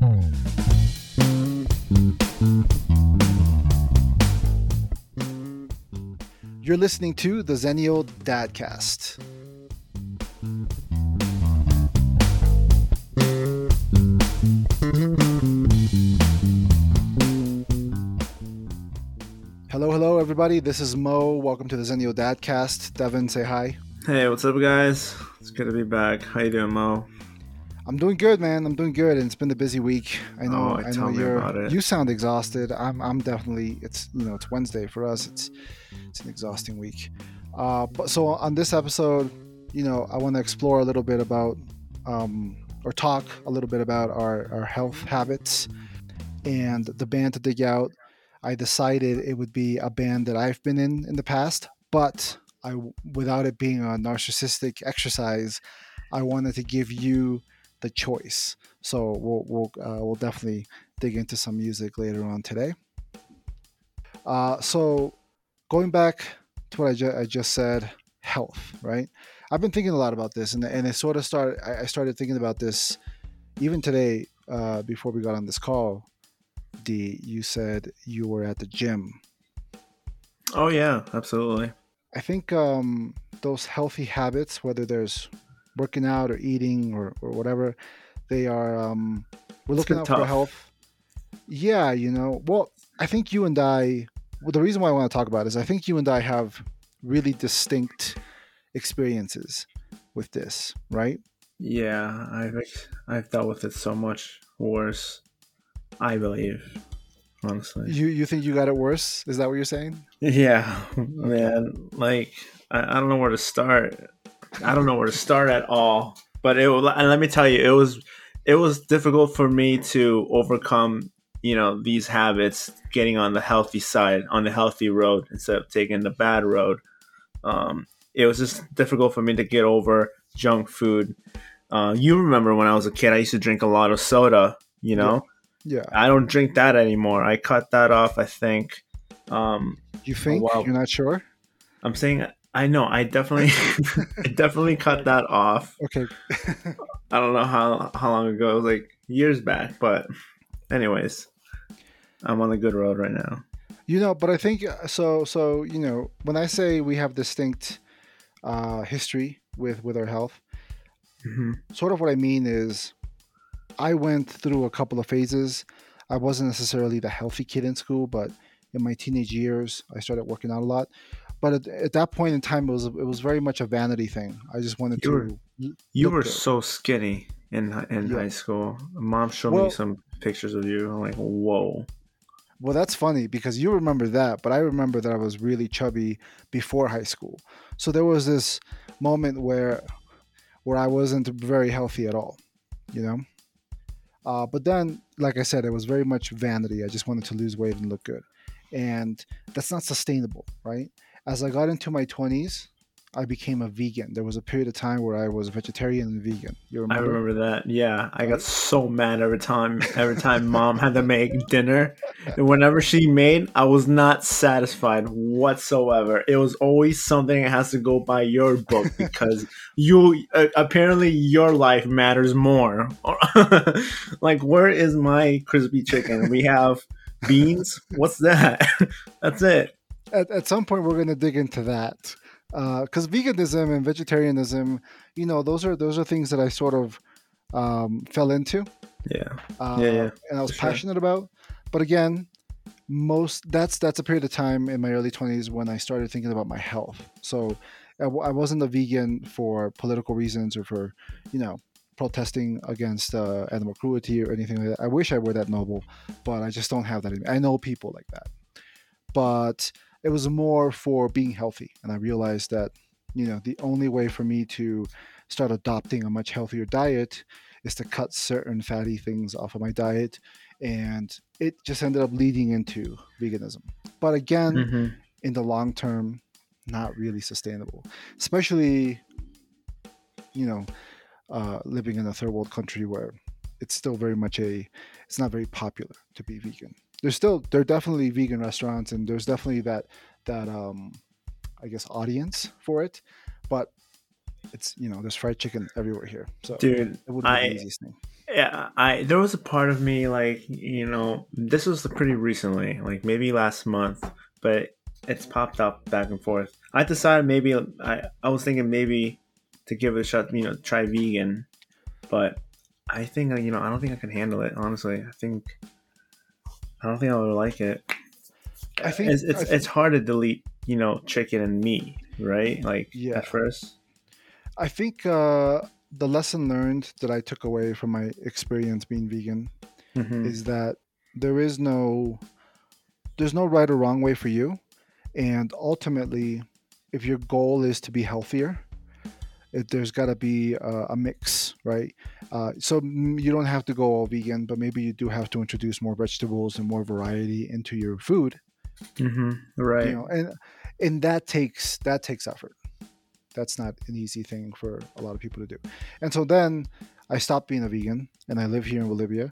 You're listening to the Xennial Dadcast. Hello, hello, everybody. This is Mo. Welcome to the Xennial Dadcast. Devon, say hi. Hey, what's up, guys? It's good to be back. How you doing, Mo? I'm doing good, man. I'm doing good, and it's been a busy week. I know. Oh, I know you're. You sound exhausted. I'm. I'm definitely. It's you know. It's Wednesday for us. It's. It's an exhausting week. Uh, but so on this episode, you know, I want to explore a little bit about, um, or talk a little bit about our our health habits, and the band to dig out. I decided it would be a band that I've been in in the past, but I, without it being a narcissistic exercise, I wanted to give you the choice. So we'll we'll uh, we'll definitely dig into some music later on today. Uh, so going back to what I, ju- I just said, health, right? I've been thinking a lot about this, and and it sort of started. I I started thinking about this even today uh, before we got on this call. D, you said you were at the gym. Oh yeah, absolutely. I think um, those healthy habits, whether there's working out or eating or, or whatever, they are. Um, we're looking out for health. Yeah, you know. Well, I think you and I. Well, the reason why I want to talk about it is I think you and I have really distinct experiences with this, right? Yeah, I've I've dealt with it so much worse. I believe, honestly. You you think you got it worse? Is that what you're saying? Yeah, man. Like I, I don't know where to start. I don't know where to start at all. But it and let me tell you, it was it was difficult for me to overcome. You know these habits, getting on the healthy side, on the healthy road instead of taking the bad road. Um, it was just difficult for me to get over junk food. Uh, you remember when I was a kid, I used to drink a lot of soda. You know, Yeah. I don't drink that anymore. I cut that off. I think. Um, You think you're not sure? I'm saying I know I definitely I definitely cut that off. Okay. I don't know how how long ago, it was like years back, but anyways, I'm on the good road right now. You know, but I think uh, so. So you know, when I say we have distinct uh, history with with our health, hmm sort of what I mean is, I went through a couple of phases. I wasn't necessarily the healthy kid in school, but in my teenage years, I started working out a lot. But at, at that point in time, it was it was very much a vanity thing. I just wanted You were- to. You were good. so skinny in in Yeah. high school. Mom showed Well- me some pictures of you. I'm like, whoa. Well, that's funny because you remember that, but I remember that I was really chubby before high school. So there was this moment where where I wasn't very healthy at all, you know. Uh, but then, like I said, it was very much vanity. I just wanted to lose weight and look good, and that's not sustainable, right? As I got into my twenties, I became a vegan. There was a period of time where I was vegetarian and vegan. You I remember? remember that. Yeah, I got so mad every time. Every time mom had to make dinner, and whenever she made, I was not satisfied whatsoever. It was always something that has to go by your book because you uh, apparently your life matters more. like, where is my crispy chicken? We have beans. What's that? That's it. At, at some point we're going to dig into that because veganism and vegetarianism you know those are those are things that i sort of um, fell into Yeah. uh, Yeah, yeah, and i was for sure. passionate about but again most that's that's a period of time in my early 20s when i started thinking about my health so I wasn't a vegan for political reasons or for you know protesting against uh, animal cruelty or anything like that i wish i were that noble but i just don't have that in me. i know people like that but it was more for being healthy and i realized that you know the only way for me to start adopting a much healthier diet is to cut certain fatty things off of my diet and it just ended up leading into veganism. But again hmm in the long term not really sustainable especially you know uh, living in a third world country where it's still very much a it's not very popular to be vegan there's still there are definitely vegan restaurants and there's definitely that that um i guess audience for it but it's you know there's fried chicken everywhere here so Dude, it wouldn't be I the easiest thing yeah, I there was a part of me like you know this was pretty recently, like maybe last month, but it's popped up back and forth. I decided maybe I I was thinking maybe to give it a shot, you know, try vegan, but I think you know I don't think I can handle it. Honestly, I think I don't think I would like it. I think It's it's, I thi- it's hard to delete you know chicken and meat, right? Like Yeah. at first. I think uh, the lesson learned that I took away from my experience being vegan Mhm. is that there is no there's no right or wrong way for you and ultimately if your goal is to be healthier it, there's got to be a, a mix right uh, so you don't have to go all vegan but maybe you do have to introduce more vegetables and more variety into your food Mm-hmm. Right. you know and and that takes that takes effort that's not an easy thing for a lot of people to do and so then i stopped being a vegan and i live here in bolivia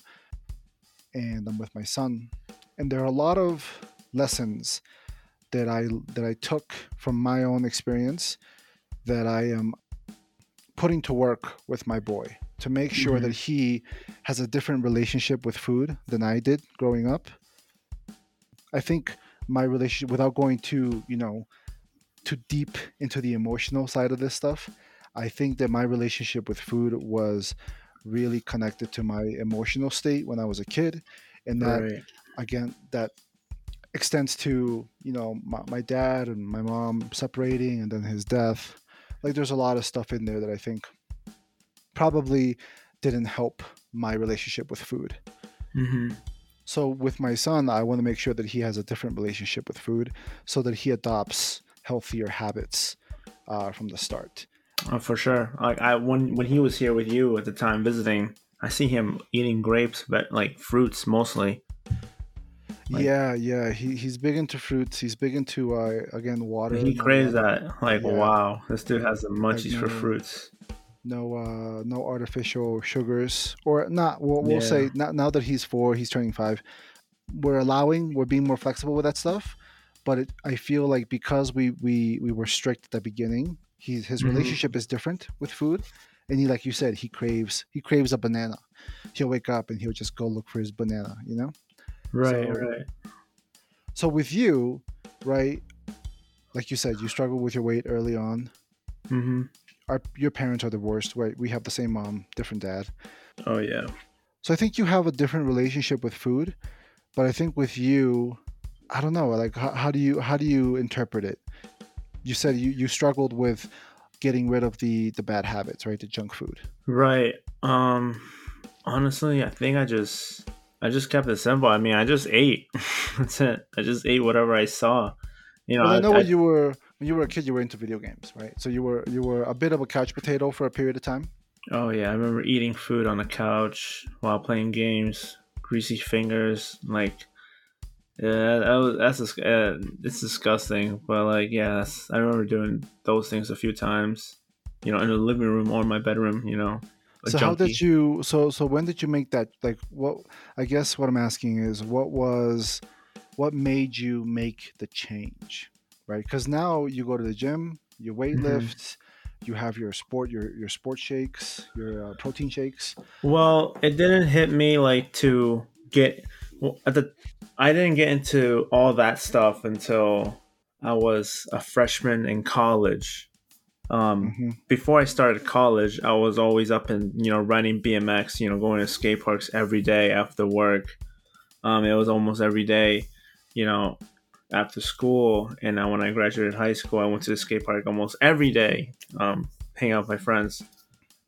and i'm with my son and there are a lot of lessons that i that i took from my own experience that i am putting to work with my boy to make sure Mhm. that he has a different relationship with food than i did growing up i think my relationship without going too you know too deep into the emotional side of this stuff i think that my relationship with food was really connected to my emotional state when i was a kid and that right. again that extends to you know my, my dad and my mom separating and then his death like there's a lot of stuff in there that i think probably didn't help my relationship with food Mm-hmm. so with my son, I want to make sure that he has a different relationship with food, so that he adopts healthier habits uh, from the start. Oh, for sure. Like I when when he was here with you at the time visiting, I see him eating grapes, but like fruits mostly. Like- yeah, yeah, he, he's big into fruits. He's big into uh, again water. he craves that. Like Yeah. wow, this dude has the munchies for know. fruits. No, uh, no artificial sugars, or not. We'll, we'll Yeah. say not, now that he's four, he's turning five. We're allowing, we're being more flexible with that stuff. But it, I feel like because we we we were strict at the beginning, he's his Mhm. relationship is different with food, and he like you said, he craves he craves a banana. He'll wake up and he'll just go look for his banana. You know. Right, So- right. So with you, right? Like you said, you struggled with your weight early on. Mm-hmm. Our your parents are divorced, right? We have the same mom, different dad. Oh yeah. So I think you have a different relationship with food, but I think with you, I don't know. Like, how, how do you how do you interpret it? You said you, you struggled with getting rid of the the bad habits, right? The junk food. Right. Um. Honestly, I think I just I just kept it simple. I mean, I just ate. That's it. I just ate whatever I saw. You know, Well, I I, know I- when you were when you were a kid, you were into video games, right? So you were you were a bit of a couch potato for a period of time. Oh yeah, I remember eating food on the couch while playing games, greasy fingers, like yeah, that was that's uh, it's disgusting. But like yeah, I remember doing those things a few times, you know, in the living room or my bedroom, you know. So how did you? So so when did you make that? Like what? I guess what I'm asking is what was what made you make the change, right? Because now you go to the gym, you weight lift, you have your sport your your sport shakes, your uh, protein shakes. Well, it didn't hit me like to get well, at the. I didn't get into all that stuff until I was a freshman in college. Um, hmm before I started college, I was always up and you know riding BMX, you know, going to skate parks every day after work. Um, it was almost every day, you know, after school. And now when I graduated high school, I went to the skate park almost every day, um, hang out with my friends,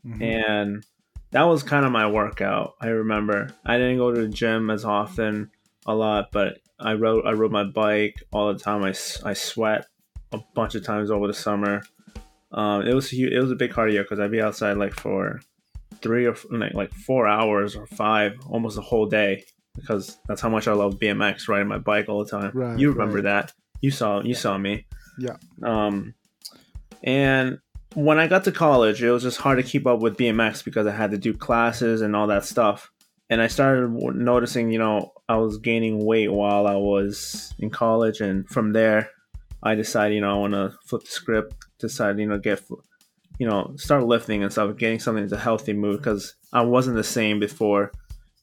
hmm and that was kind of my workout. I remember I didn't go to the gym as often, a lot, but I rode I rode my bike all the time. I I sweat a bunch of times over the summer. Um, it was hu- it was a big cardio because I'd be outside like for three or like like four hours or five, almost a whole day because that's how much I love BMX, riding my bike all the time. Right, you remember right. that? You saw you saw me. Yeah. Um, and when I got to college, it was just hard to keep up with BMX because I had to do classes and all that stuff. And I started noticing, you know, I was gaining weight while I was in college, and from there, I decided, you know, I want to flip the script. Decide, you know, get you know start lifting and stuff, getting something into a healthy mood because I wasn't the same before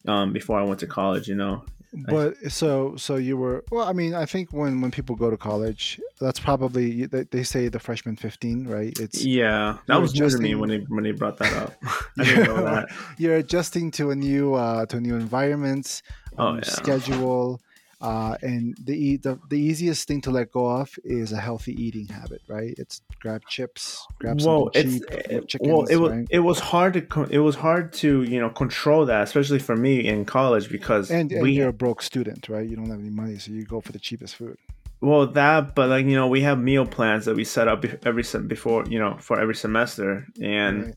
um, before I went to college. You know, but so so you were well i mean i think when when people go to college that's probably they, they say the freshman 15 right it's yeah that was just me when they when they brought that up I didn't know that. you're adjusting to a new uh to a new environment Oh, um, yeah. schedule uh and the, the the easiest thing to let go of is a healthy eating habit right it's grab chips grab Well, something cheap it- with chickens, well, it was right? it was hard to it was hard to you know control that, especially for me in college because and, and we you're a broke student right you don't have any money so you go for the cheapest food well that, but like you know we have meal plans that we set up every sem- before you know for every semester, and right?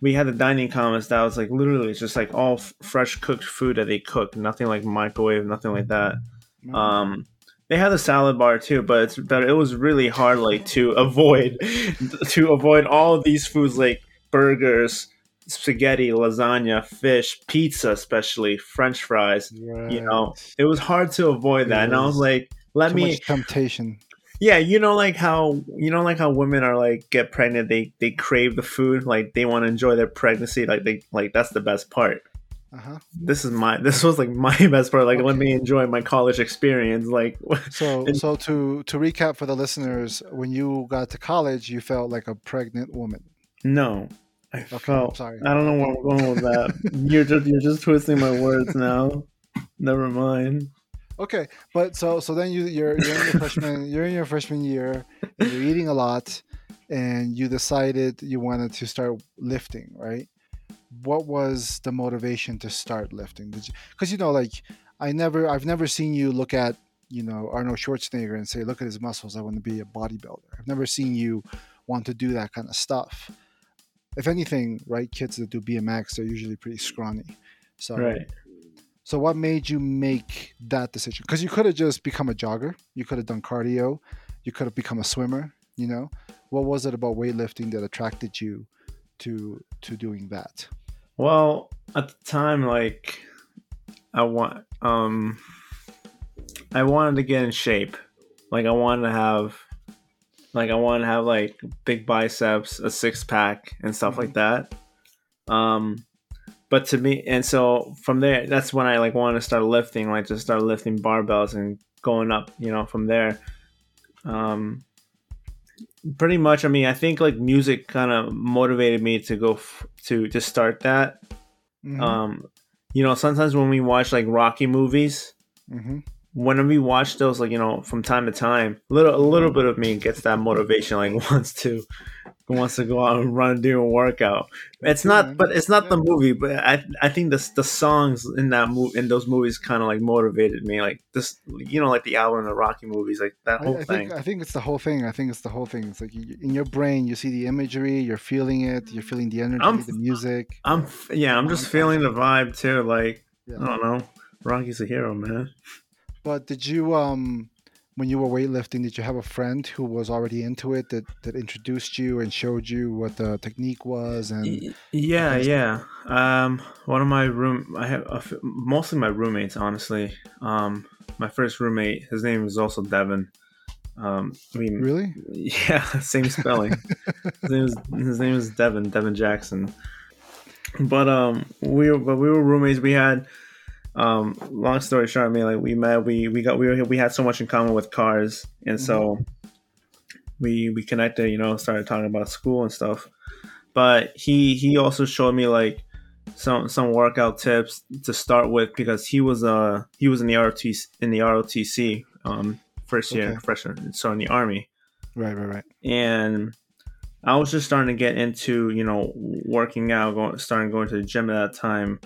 we had the dining commons that was like literally just like all f- fresh cooked food that they cook, nothing like microwave, nothing like that. Um, they had the salad bar too, but it's but it was really hard like to avoid to avoid all of these foods like burgers, spaghetti, lasagna, fish, pizza, especially French fries. You know, it was hard to avoid that, and I was like, let Too me, temptation yeah, you know, like how you know, like how women are like get pregnant, they they crave the food, like they want to enjoy their pregnancy, like they like that's the best part. Uh-huh This is my this was like my best part. Like let me enjoy my college experience. Like So, And- so to to recap for the listeners, when you got to college, you felt like a pregnant woman. No, I Okay, felt. sorry. I don't know where I'm going with that. you're just you're just twisting my words now. Never mind. Okay, but so so then you you're, you're in your freshman you're in your freshman year, and you're eating a lot, and you decided you wanted to start lifting, right? What was the motivation to start lifting? Did you? Because you know, like I never I've never seen you look at you know Arnold Schwarzenegger and say, look at his muscles, I want to be a bodybuilder. I've never seen you want to do that kind of stuff. If anything, right, kids that do BMX, they're usually pretty scrawny. So Right. so what made you make that decision? Because you could have just become a jogger, you could have done cardio, you could have become a swimmer. You know, what was it about weightlifting that attracted you to to doing that? Well, at the time, like I want, um, I wanted to get in shape. Like I wanted to have, like I wanted to have like big biceps, a six pack, and stuff like that. Um, but to me, and so from there, that's when I like wanted to start lifting, like just start lifting barbells and going up, you know, from there. Um, pretty much. I mean, I think like music kind of motivated me to go f- to to start that. Mhm, Um, you know, sometimes when we watch like Rocky movies, mhm. When we watch those, like you know, from time to time, little a little bit of me gets that motivation, like wants to wants to go out and run and do a workout. It's not, mm-hmm. but it's not the movie. But I I think the the songs in that movie in those movies kind of like motivated me, like this, you know, like the album in the Rocky movies, like that I, whole I thing. think I think it's the whole thing. I think it's the whole thing. It's like you, in your brain, you see the imagery, you're feeling it, you're feeling the energy, I'm- the music. I'm yeah, I'm just feeling the vibe too. Like Yeah. I don't know, Rocky's a hero, man. But did you um when you were weightlifting, did you have a friend who was already into it that that introduced you and showed you what the technique was and Yeah, yeah. Um, one of my room, I have a f- mostly my roommates, honestly. Um, my first roommate, his name is also Devon. Um, I mean, really? yeah, same spelling. his name is his name is Devon, Devon Jackson. But um, we but we were roommates. We had um, long story short, I mean, like we met, we we got we were, we had so much in common with cars, and so we we connected. You know, started talking about school and stuff. But he he also showed me like some some workout tips to start with because he was uh he was in the ROTC in the ROTC um first year Okay. freshman so in the army Right, right, right. and I was just starting to get into you know working out, going starting going to the gym at that time.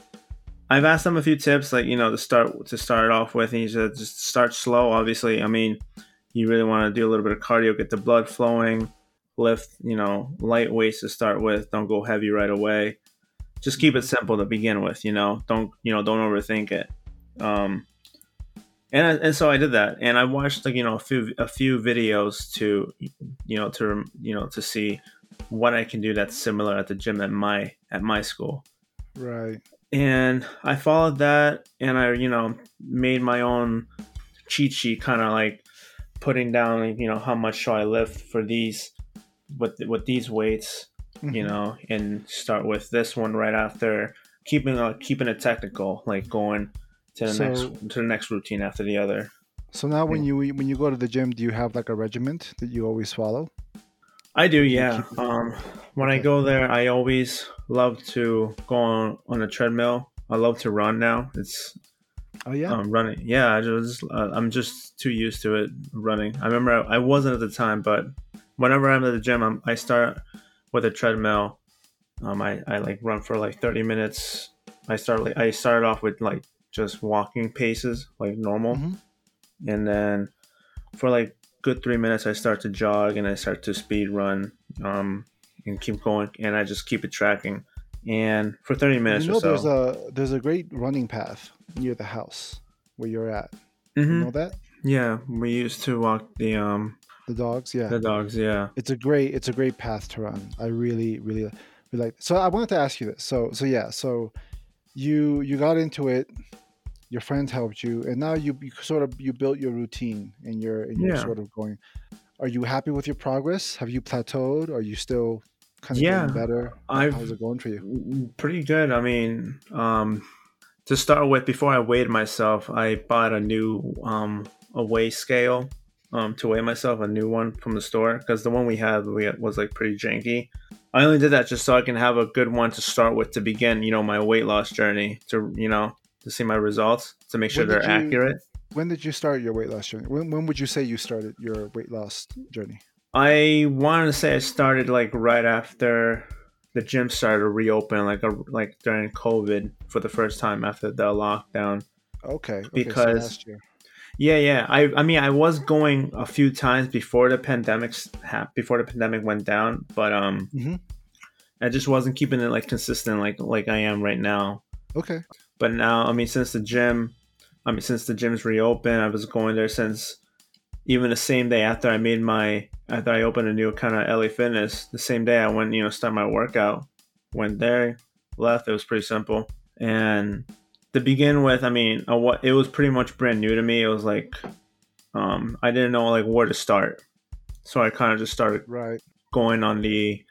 I've asked him a few tips, like you know to start to start off with. And he said just start slow. Obviously, I mean, you really want to do a little bit of cardio, get the blood flowing, lift you know light weights to start with. Don't go heavy right away. Just keep it simple to begin with. You know, don't you know don't overthink it. Um, and I, and so I did that, and I watched like you know a few a few videos to you know to you know to see what I can do that's similar at the gym at my at my school. Right. And I followed that, and I you know made my own cheat sheet, kind of like putting down you know how much should I lift for these with with these weights. you Mhm. know, and start with this one right after keeping uh, keeping it technical, like going to the So- next to the next routine after the other. So now, when you when you go to the gym, do you have like a regiment that you always follow? I do, yeah. Um, when I go there, I always love to go on, on a treadmill. I love to run now. It's Oh yeah. um, running. Yeah, I just uh, I'm just too used to it running. I remember I, I wasn't at the time, but whenever I'm at the gym, I'm, I start with a treadmill. Um, I, I like run for like 30 minutes. I start like I started off with like just walking paces, like normal, Mhm. and then for like good three minutes, I start to jog and I start to speed run, um, and keep going, and I just keep it tracking. And for 30 minutes you know, or so, there's a there's a great running path near the house where you're at. You Mhm. know that yeah, we used to walk the um the dogs, yeah. the dogs. Yeah. it's a great it's a great path to run. I really really really like. So I wanted to ask you this. So so yeah. So you you got into it. Your friends helped you, and now you, you sort of you built your routine, and you're and you're Yeah. sort of going. Are you happy with your progress? Have you plateaued? Are you still kind of Yeah, getting better? I've- How's it going for you? pretty good. I mean, um, to start with, before I weighed myself, I bought a new um, a weigh scale um, to weigh myself, a new one from the store because the one we had we had, was like pretty janky. I only did that just so I can have a good one to start with to begin, you know, my weight loss journey to you know to see my results to make sure they're you- accurate. When did you start your weight loss journey? When, when would you say you started your weight loss journey? I want to say I started like right after the gym started to reopen, like a, like during COVID for the first time after the lockdown. Okay, okay so Because- last year. Yeah, yeah. I I mean I was going a few times before the pandemic ha- before the pandemic went down, but um Mhm. I just wasn't keeping it like consistent like like I am right now. Okay, But now, I mean since the gym I mean since the gym's reopened, I was going there since even the same day after I made my after I opened a new account at LA Fitness, the same day I went, you know, start my workout, went there, left. It was pretty simple. And to begin with, I mean, it was pretty much brand new to me. It was like um, I didn't know like where to start, so I kind of just started right. going on the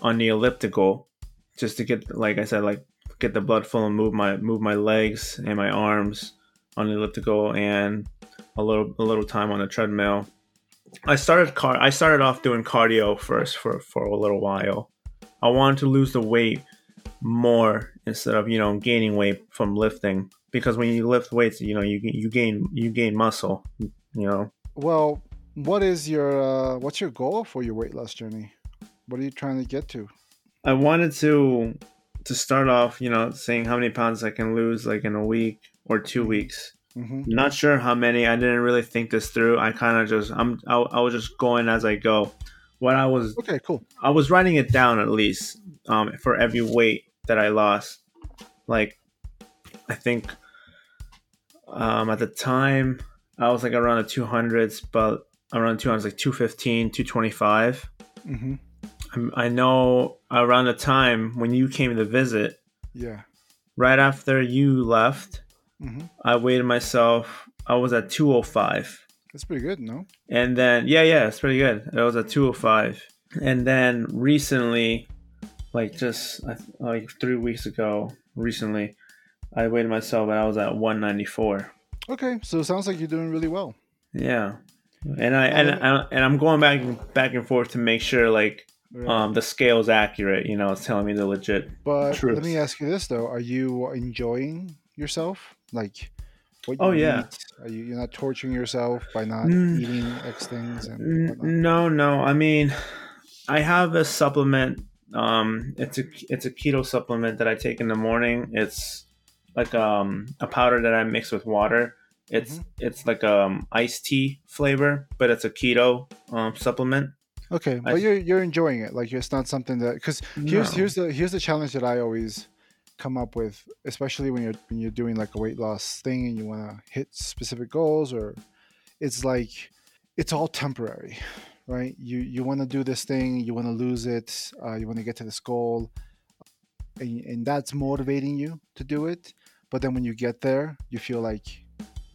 on the elliptical just to get like I said like get the blood flow and move my move my legs and my arms on the elliptical and a little a little time on the treadmill. I started car I started off doing cardio first for for a little while. I wanted to lose the weight more instead of you know gaining weight from lifting because when you lift weights you know you you gain you gain muscle you know Well, what is your uh, what's your goal for your weight loss journey? What are you trying to get to? I wanted to to start off, you know, saying how many pounds I can lose like in a week or two weeks. hmm Not sure how many. I didn't really think this through. I kind of just I'm I, I was just going as I go. What I was Okay, cool. I was writing it down at least um, for every weight that I lost. Like I think um, at the time I was like around the 200s, but around 200s like 215, 225. hmm I'm- I know around the time when you came to visit, Yeah. right after you left, hmm I weighed myself. I was at 205. That's pretty good, no? And then, yeah, yeah, it's pretty good. I was at 205. And then recently, like just like three weeks ago, recently, I weighed myself and I was at 194. Okay, so it sounds like you're doing really well. Yeah. And I and, I, and I'm going back back and forth to make sure like. Um the scale's accurate, you know, it's telling me the legit but truth. let me ask you this though: Are you enjoying yourself? Like, what you Oh, yeah. eat? Are you you're not torturing yourself by not Mm. eating X things and whatnot? No, no. I mean, I have a supplement. Um, it's a it's a keto supplement that I take in the morning. It's like um a powder that I mix with water. It's Mm-hmm. it's like um iced tea flavor, but it's a keto um supplement. Okay, I- but you're you're enjoying it. Like it's not something that because here's No. here's the here's the challenge that I always come up with, especially when you're when you're doing like a weight loss thing and you want to hit specific goals, or it's like it's all temporary, right? You you want to do this thing, you want to lose it, uh, you want to get to this goal, and, and that's motivating you to do it. But then when you get there, you feel like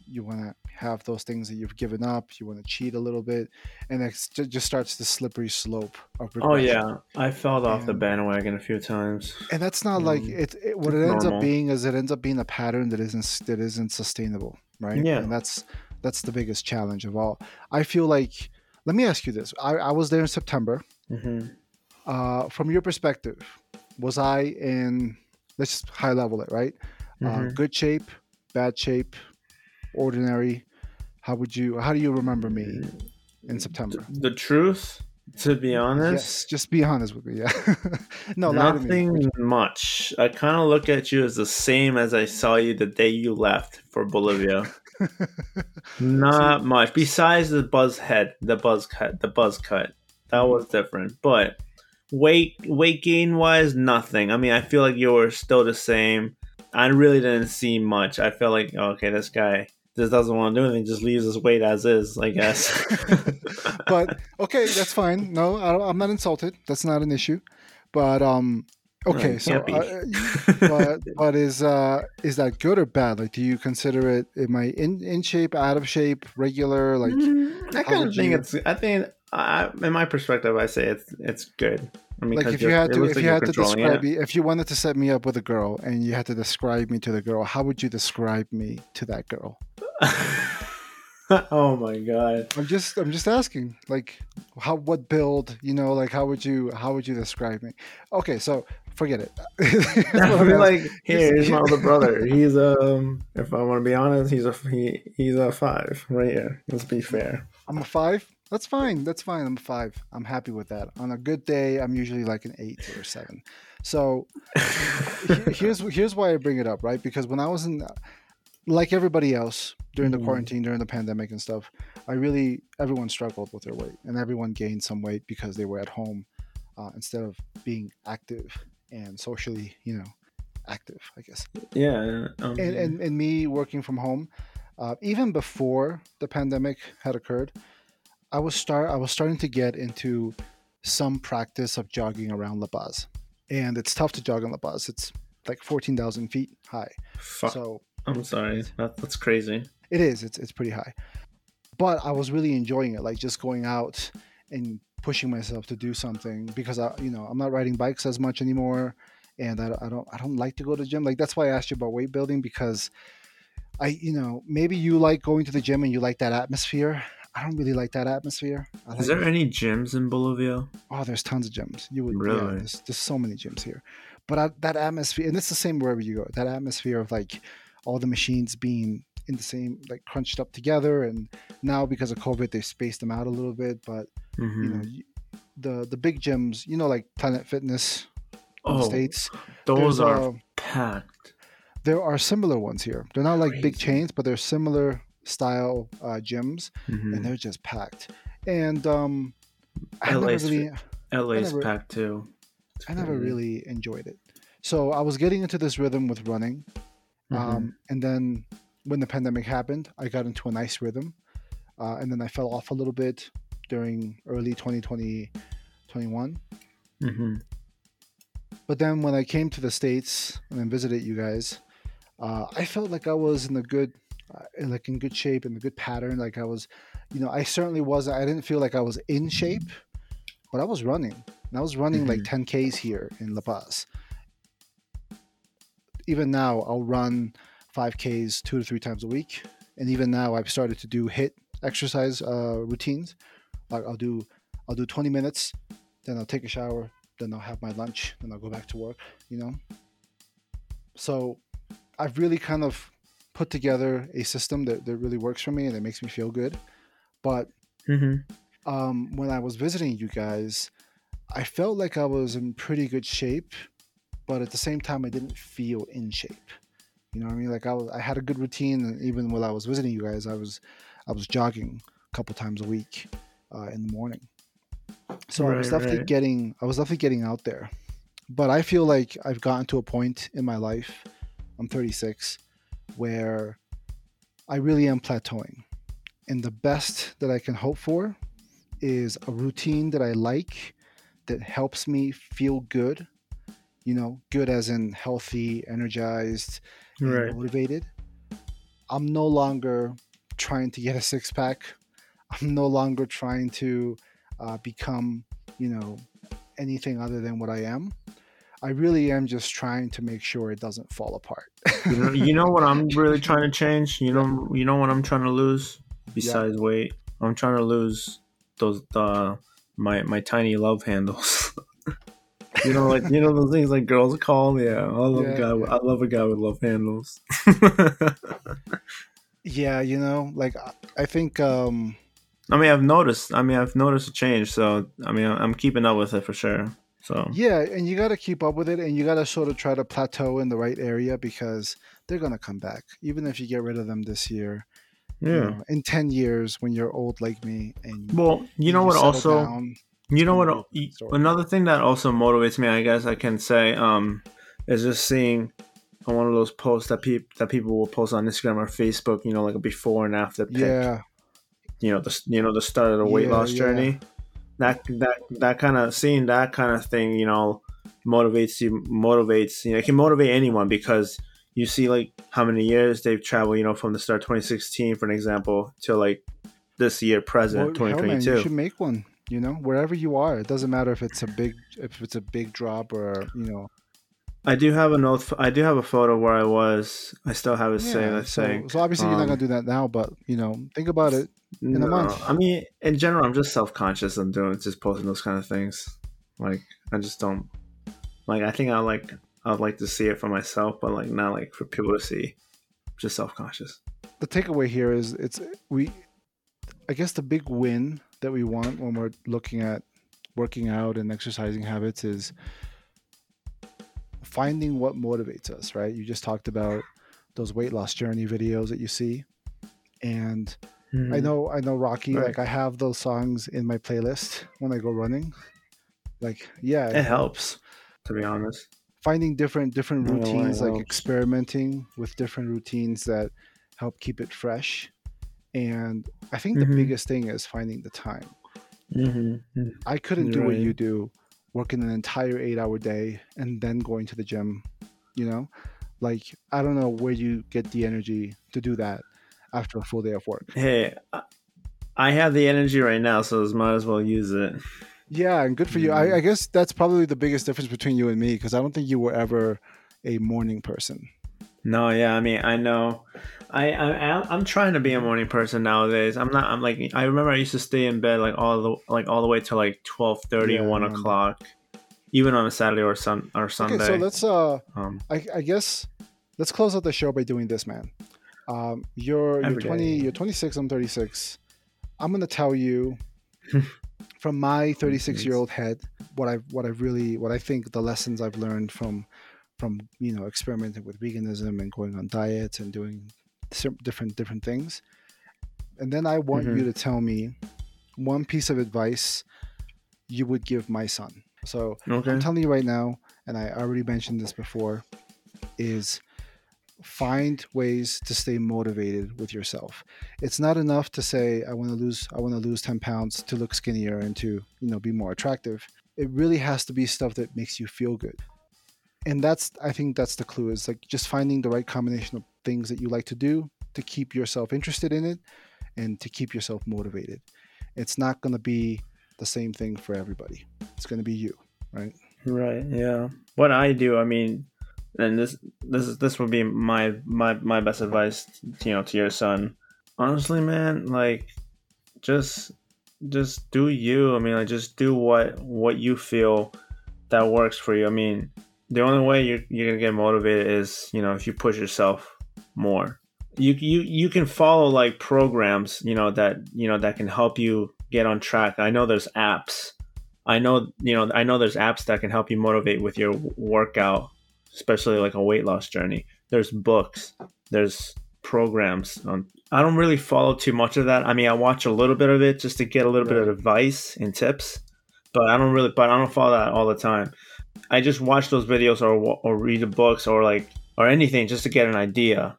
you want to have those things that you've given up. You want to cheat a little bit, and it just starts the slippery slope of Oh yeah, I fell off the bandwagon a few times. and that's not like Mm. it, it what it ends normal. up being is it ends up being a pattern that isn't that isn't sustainable right Yeah. and that's that's the biggest challenge of all i feel like let me ask you this i, I was there in september hmm uh, from your perspective was i in let's just high level it right uh, Mhm. good shape bad shape ordinary how would you how do you remember me in september The truth, to be honest, yes just be honest with me yeah no nothing much. I kind of look at you as the same as I saw you the day you left for Bolivia. Not much. Besides the buzz head, the buzz cut, the buzz cut, that was different. But weight, weight gain wise, nothing. I mean, I feel like you were still the same. I really didn't see much. I felt like okay, this guy just doesn't want to do anything. Just leaves his weight as is. I guess. but okay, that's fine. No, I, I'm not insulted. That's not an issue. But um, okay, you so can't uh, but but is uh is that good or bad? Like, do you consider it? Am I in in shape, out of shape, regular? Like, Mm, I kind of think you- it's. I think, I, in my perspective, I say it's it's good. I mean, like 'cause if you had to if like you had to describe me, if you wanted to set me up with a girl and you had to describe me to the girl, how would you describe me to that girl? oh my god! I'm just I'm just asking, like, how what build? You know, like how would you how would you describe me? Okay, so forget it. Like, here, here's my older brother. He's um, if I want to be honest, he's a he, he's a five right here. Let's be fair. I'm a five. That's fine. That's fine. I'm a five. I'm happy with that. On a good day, I'm usually like an eight or seven. So here's here's why I bring it up, right? Because when I was in, like everybody else during the Mhm. quarantine, during the pandemic and stuff, I really everyone struggled with their weight, and everyone gained some weight because they were at home uh, instead of being active and socially, you know, active. I guess yeah, um, and, and, and me working from home, uh, even before the pandemic had occurred, I was start I was starting to get into some practice of jogging around La Paz, and it's tough to jog in La Paz. It's like fourteen thousand feet high, fuck. so I'm sorry. That, that's crazy. it is. It's it's pretty high, but I was really enjoying it, like just going out and pushing myself to do something because I you know I'm not riding bikes as much anymore, and I, I don't I don't like to go to the gym. Like that's why I asked you about weight building because I you know maybe you like going to the gym and you like that atmosphere. I don't really like that atmosphere. I Is like, there any gyms in Bolivia? oh, there's tons of gyms. You would yeah, Really? there's, there's so many gyms here, but I, that atmosphere and it's the same wherever you go. That atmosphere of like all the machines being in the same like crunched up together, and now because of COVID they spaced them out a little bit. But Mhm. you know, the the big gyms, you know, like Planet Fitness in the oh, states. those are uh, packed. there are similar ones here. They're not like big chains, but they're similar style uh, gyms, Mhm. and they're just packed. And um, LA's really, LA's never- packed too. It's I never really enjoyed it. So I was getting into this rhythm with running, Mhm. um, and then when the pandemic happened, I got into a nice rhythm, uh, and then I fell off a little bit during early 2020, 21. Mhm. But then when I came to the states and visited you guys, uh, I felt like I was in a good, uh, like in good shape in a good pattern. Like I was, you know, I certainly was. I didn't feel like I was in shape, but I was running. And I was running like 10 Ks here in La Paz. Even now, I'll run 5Ks two to three times a week. And even now, I've started to do HIIT exercise uh, routines. Like I'll do, I'll do 20 minutes, then I'll take a shower, then I'll have my lunch, then I'll go back to work. You know. So, I've really kind of put together a system that, that really works for me and that makes me feel good. But Mhm. um, when I was visiting you guys, I felt like I was in pretty good shape, but at the same time, I didn't feel in shape. You know what I mean? Like I was, I had a good routine, and even while I was visiting you guys, I was, I was jogging a couple times a week uh, in the morning. So I was definitely right. getting, I was definitely getting out there. But I feel like I've gotten to a point in my life. I'm 36, where I really am plateauing, and the best that I can hope for is a routine that I like that helps me feel good. You know, good as in healthy, energized, Right. motivated. I'm no longer trying to get a six pack. I'm no longer trying to uh, become, you know, anything other than what I am. I really am just trying to make sure it doesn't fall apart. you, know, you know what I'm really trying to change? You know, you know what I'm trying to lose besides yeah. weight. I'm trying to lose those the my my tiny love handles. you know, like you know those things like girls call. Yeah, I love yeah, a guy. Yeah. I love a guy with love handles. yeah, you know, like I think. um I mean, I've noticed. I mean, I've noticed a change. So, I mean, I'm keeping up with it for sure. So yeah, and you got to keep up with it, and you got to sort of try to plateau in the right area because they're gonna come back, even if you get rid of them this year. Yeah. You know, in ten years, when you're old like me, and well, you know what? Also, down, you know what? Another thing that also motivates me, I guess I can say, um, is just seeing on one of those posts that people that people will post on Instagram or Facebook. You know, like a before and after pic. Yeah. You know the you know the start of the weight yeah, loss yeah. journey that that that kind of seeing that kind of thing, you know, motivates you. Motivates you know, it can motivate anyone because you see like how many years they've traveled. You know, from the start 2016, for an example, to like this year, present well, 2022. Man, you should make one. You know, wherever you are, it doesn't matter if it's a big if it's a big drop or you know I do have a note. I do have a photo where I was. I still have it yeah, saying. So, saying. So obviously um, you're not gonna um, do that now, but you know, think about it in no, a month. I mean, in general, I'm just self conscious. I'm doing just posting those kind of things. Like I just don't like. I think I like. I'd like to see it for myself, but like not like for people to see. Just self conscious. The takeaway here is it's we. I guess the big win that we want when we're looking at working out and exercising habits is finding what motivates us, right? You just talked about those weight loss journey videos that you see. And mm-hmm. I know I know Rocky, right. like I have those songs in my playlist when I go running. Like, yeah. It, it helps, to be honest. Finding different different routines, like experimenting with different routines that help keep it fresh. And I think mm-hmm. the biggest thing is finding the time. Mm-hmm. I couldn't do right. what you do working an entire eight hour day and then going to the gym you know like i don't know where you get the energy to do that after a full day of work hey i have the energy right now so might as well use it yeah and good for you I, mm. I guess that's probably the biggest difference between you and me because i don't think you were ever a morning person no yeah i mean i know I, I I'm trying to be a morning person nowadays. I'm not. I'm like I remember I used to stay in bed like all the like all the way till like 12, yeah, 1 o'clock, even on a Saturday or sun or Sunday. Okay, so let's uh, um, I, I guess let's close out the show by doing this, man. Um, you're you're 20, day. you're 26. I'm 36. I'm gonna tell you from my 36 year old head what I what I really what I think the lessons I've learned from from you know experimenting with veganism and going on diets and doing different different things. And then i want mm-hmm. you to tell me one piece of advice you would give my son. So okay. i'm telling you right now and i already mentioned this before is find ways to stay motivated with yourself. It's not enough to say i want to lose i want to lose 10 pounds to look skinnier and to you know be more attractive. It really has to be stuff that makes you feel good. And that's i think that's the clue is like just finding the right combination of things that you like to do to keep yourself interested in it and to keep yourself motivated. It's not going to be the same thing for everybody. It's going to be you, right? Right. Yeah. What I do, I mean, and this this is this would be my my my best advice, you know, to your son. Honestly, man, like just just do you. I mean, like just do what what you feel that works for you. I mean, the only way you're, you're gonna get motivated is you know if you push yourself more. You you you can follow like programs you know that you know that can help you get on track. I know there's apps. I know you know i know there's apps that can help you motivate with your workout especially like a weight loss journey. There's books. There's programs. On i don't really follow too much of that. I mean i watch a little bit of it just to get a little bit of advice and tips but i don't really but i don't follow that all the time. I just watch those videos or or read the books or like or anything just to get an idea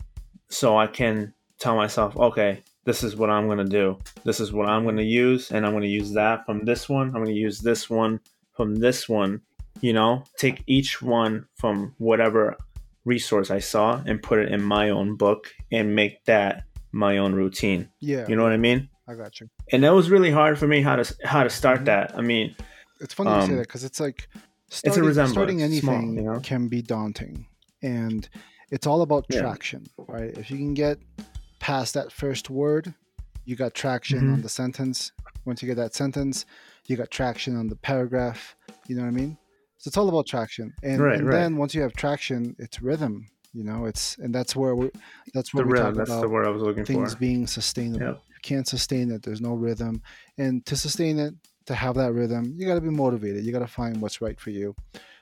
so I can tell myself, okay, this is what I'm going to do. This is what I'm going to use. And I'm going to use that from this one. I'm going to use this one from this one. You know, take each one from whatever resource I saw and put it in my own book and make that my own routine. Yeah. You know what I mean? I got you. And that was really hard for me how to how to start Mhm. that. I mean, It's funny you say Um, that because it's like a starting, resemblance, starting anything small, you know? can be daunting, and it's all about Yeah. traction, right? If you can get past that first word, you got traction Mhm. on the sentence. Once you get that sentence, you got traction on the paragraph. You know what I mean? So it's all about traction, and, Right, and right. then once you have traction, it's rhythm. You know, it's and that's where we that's where the we rhythm. talk That's about the word I was looking for. things for. being sustainable. Yep. You can't sustain it, there's no rhythm. And to sustain it, to have that rhythm, you got to be motivated. You got to find what's right for you.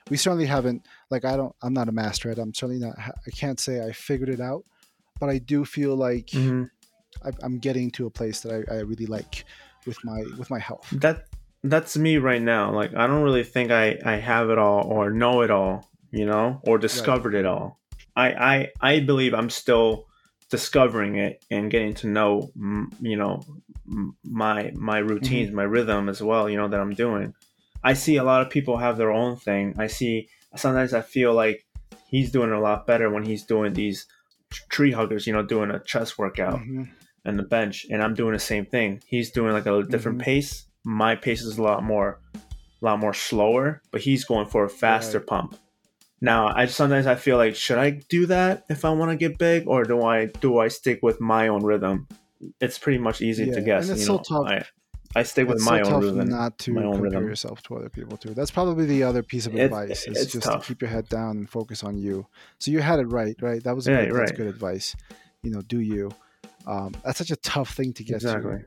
We certainly haven't, like, I don't, I'm not a master at it. I'm certainly not, I can't say I figured it out, but I do feel like Mhm. I, I'm getting to a place that I, I really like with my, with my health. That that's me right now. Like I don't really think I I have it all or know it all, you know, or discovered it all. I I I believe I'm still discovering it and getting to know, you know, my my routines, my rhythm as well. You know that I'm doing. I see a lot of people have their own thing. I see sometimes I feel like he's doing a lot better when he's doing these tree huggers. You know, doing a chest workout Mhm. and the bench, and I'm doing the same thing. He's doing like a different Mhm. pace. My pace is a lot more, a lot more slower, but he's going for a faster Right. pump. Now, I sometimes I feel like should I do that if I want to get big, or do I do I stick with my own rhythm? It's pretty much easy Yeah, to guess. and it's you so know, tough. I, I stick with It's my so own tough rhythm. not to my own compare rhythm. yourself to other people too. That's probably the other piece of advice is it's just tough. to keep your head down and focus on you. So you had it right, right? That was Yeah, good, that's good advice. You know, do you? Um, that's such a tough thing to get to. Exactly.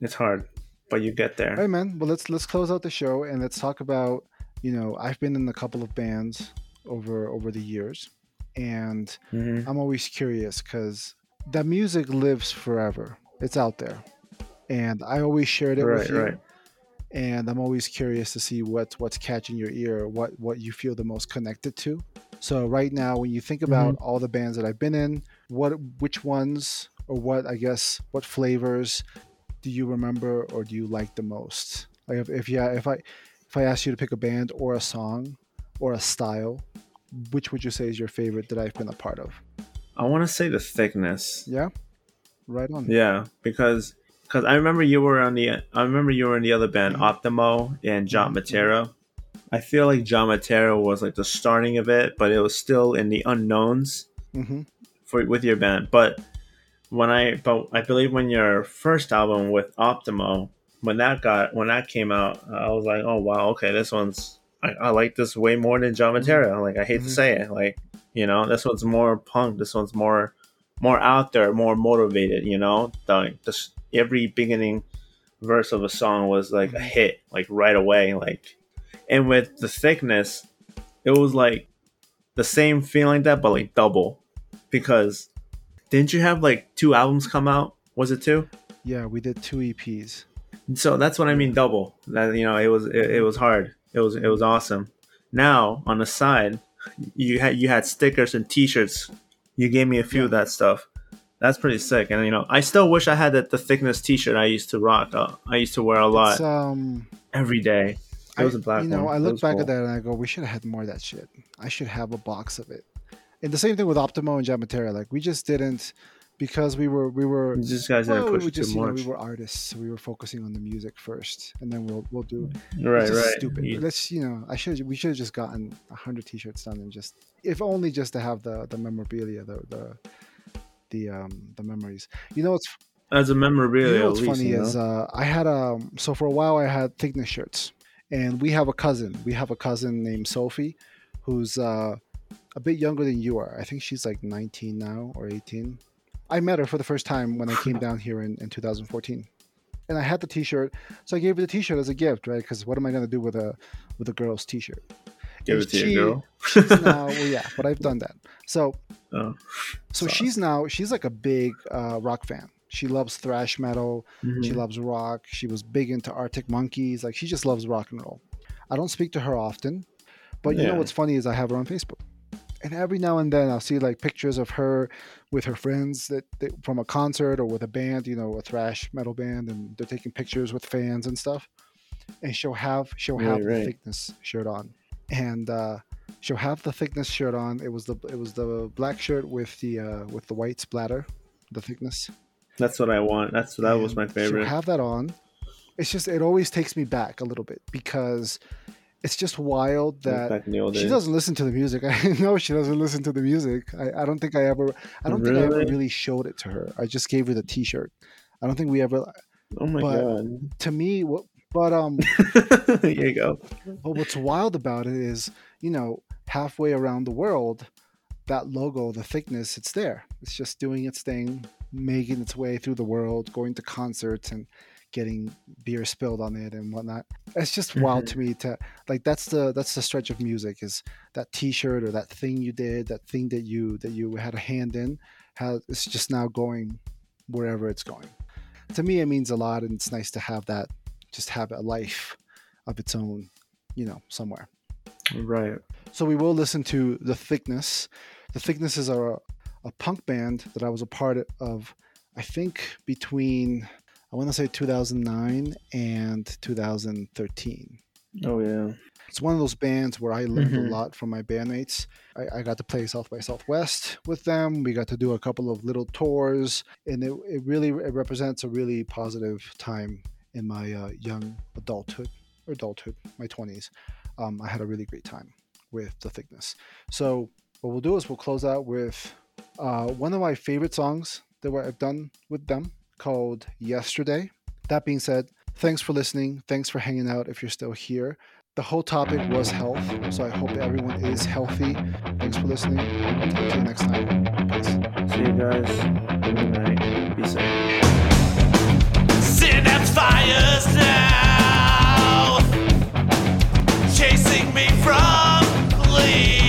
It's hard, but you get there. All right, man. Well, let's let's close out the show and let's talk about. You know, I've been in a couple of bands over over the years, and hmm I'm always curious because that music lives forever. It's out there, and I always shared it Right, with you. right. And I'm always curious to see what what's catching your ear, what what you feel the most connected to. So right now, when you think about mm-hmm. all the bands that I've been in, what which ones or what I guess what flavors do you remember or do you like the most? Like if, if yeah, if I if I asked you to pick a band or a song or a style, which would you say is your favorite that I've been a part of? I want to say the thickness. Yeah, right on. Yeah, because because I remember you were on the I remember you were in the other band Mhm. Optimo and John Mhm. Matera. I feel like John Matera was like the starting of it, but it was still in the unknowns hmm for with your band. But when I but I believe when your first album with Optimo when that got when that came out, I was like, oh wow, okay, this one's I, I like this way more than John Matera. Like I hate Mhm. to say it, like you know, this one's more punk. This one's more more out there, more motivated. You know, the, the every beginning verse of a song was like a hit, like right away. Like, and with the thickness, it was like the same feeling that, but like double. Because didn't you have like two albums come out? Was it two? Yeah, we did two EPs. So that's what I mean double. That you know, it was it, it was hard. It was it was awesome. Now on the side, you had you had stickers and T-shirts. You gave me a few of that stuff. That's pretty sick. And you know, I still wish I had that the thickness T-shirt I used to rock. Uh, I used to wear a lot um, every day. It was I- a black You know, one. I look back cool. at that and I go, we should have had more of that shit. I should have a box of it. And the same thing with Optimo and John Matera. Like we just didn't because we were we were These guys well, push we just too you know we were artists, so we were focusing on the music first, and then we'll we'll do. right, it's right. Stupid. You- Let's you know I should we should have just gotten a hundred t-shirts done and just if only just to have the the memorabilia the the the um the memories. You know what's As a memorabilia, you know at what's least, funny you know? is uh, I had a so for a while I had thickness shirts, and we have a cousin. We have a cousin named Sophie, who's uh, a bit younger than you are. I think she's like 19 now or 18. I met her for the first time when I came down here in, in 2014, and I had the T-shirt, so I gave her the T-shirt as a gift, right? Because what am I gonna do with a with a girl's T-shirt? Give it to she- your girl. She's now well, yeah, but I've done that. So Oh. so Sauce. she's now she's like a big uh, rock fan. She loves thrash metal. She Mhm. loves rock. She was big into Arctic Monkeys. Like she just loves rock and roll. I don't speak to her often, but you know what's funny is I have her on Facebook, and every now and then I'll see like pictures of her with her friends that, that from a concert or with a band, you know, a thrash metal band, and they're taking pictures with fans and stuff. And she'll have she'll have Right, the thickness shirt on, and uh, she'll have the thickness shirt on. It was the it was the black shirt with the uh, with the white splatter, the thickness. That's what I want. That's that was my favorite. She'll have that on. It's just it always takes me back a little bit because it's just wild that Back in the old she doesn't listen to the music. I know she doesn't listen to the music. I, I don't think I ever I don't think I ever Really? really showed it to her. I just gave her the T-shirt. I don't think we ever. Oh my god! To me, what? But um, Here you go. but what's wild about it is, you know, halfway around the world, that logo, the thickness, it's there. It's just doing its thing, making its way through the world, going to concerts and getting beer spilled on it and whatnot. It's just mm-hmm. wild to me to like that's the that's the stretch of music is that T-shirt or that thing you did, that thing that you that you had a hand in, how it's just now going wherever it's going. To me, it means a lot, and it's nice to have that, just have a life of its own, you know, somewhere. Right. So we will listen to The Thickness. The Thickness is a, a punk band that I was a part of, I think, between, I want to say 2009 and 2013. Oh yeah. It's one of those bands where I learned Mhm. a lot from my bandmates. I, I got to play South by Southwest with them. We got to do a couple of little tours, and it, it really it represents a really positive time in my uh, young adulthood or adulthood, my 20s. Um, I had a really great time with The Thickness. So what we'll do is we'll close out with uh, one of my favorite songs that I've done with them called Yesterday. That being said, thanks for listening. Thanks for hanging out if you're still here. The whole topic was health, so I hope everyone is healthy. Thanks for listening. Until next time. Peace. See you guys. Good night. Be safe. Synapse fires now, chasing me from Lee.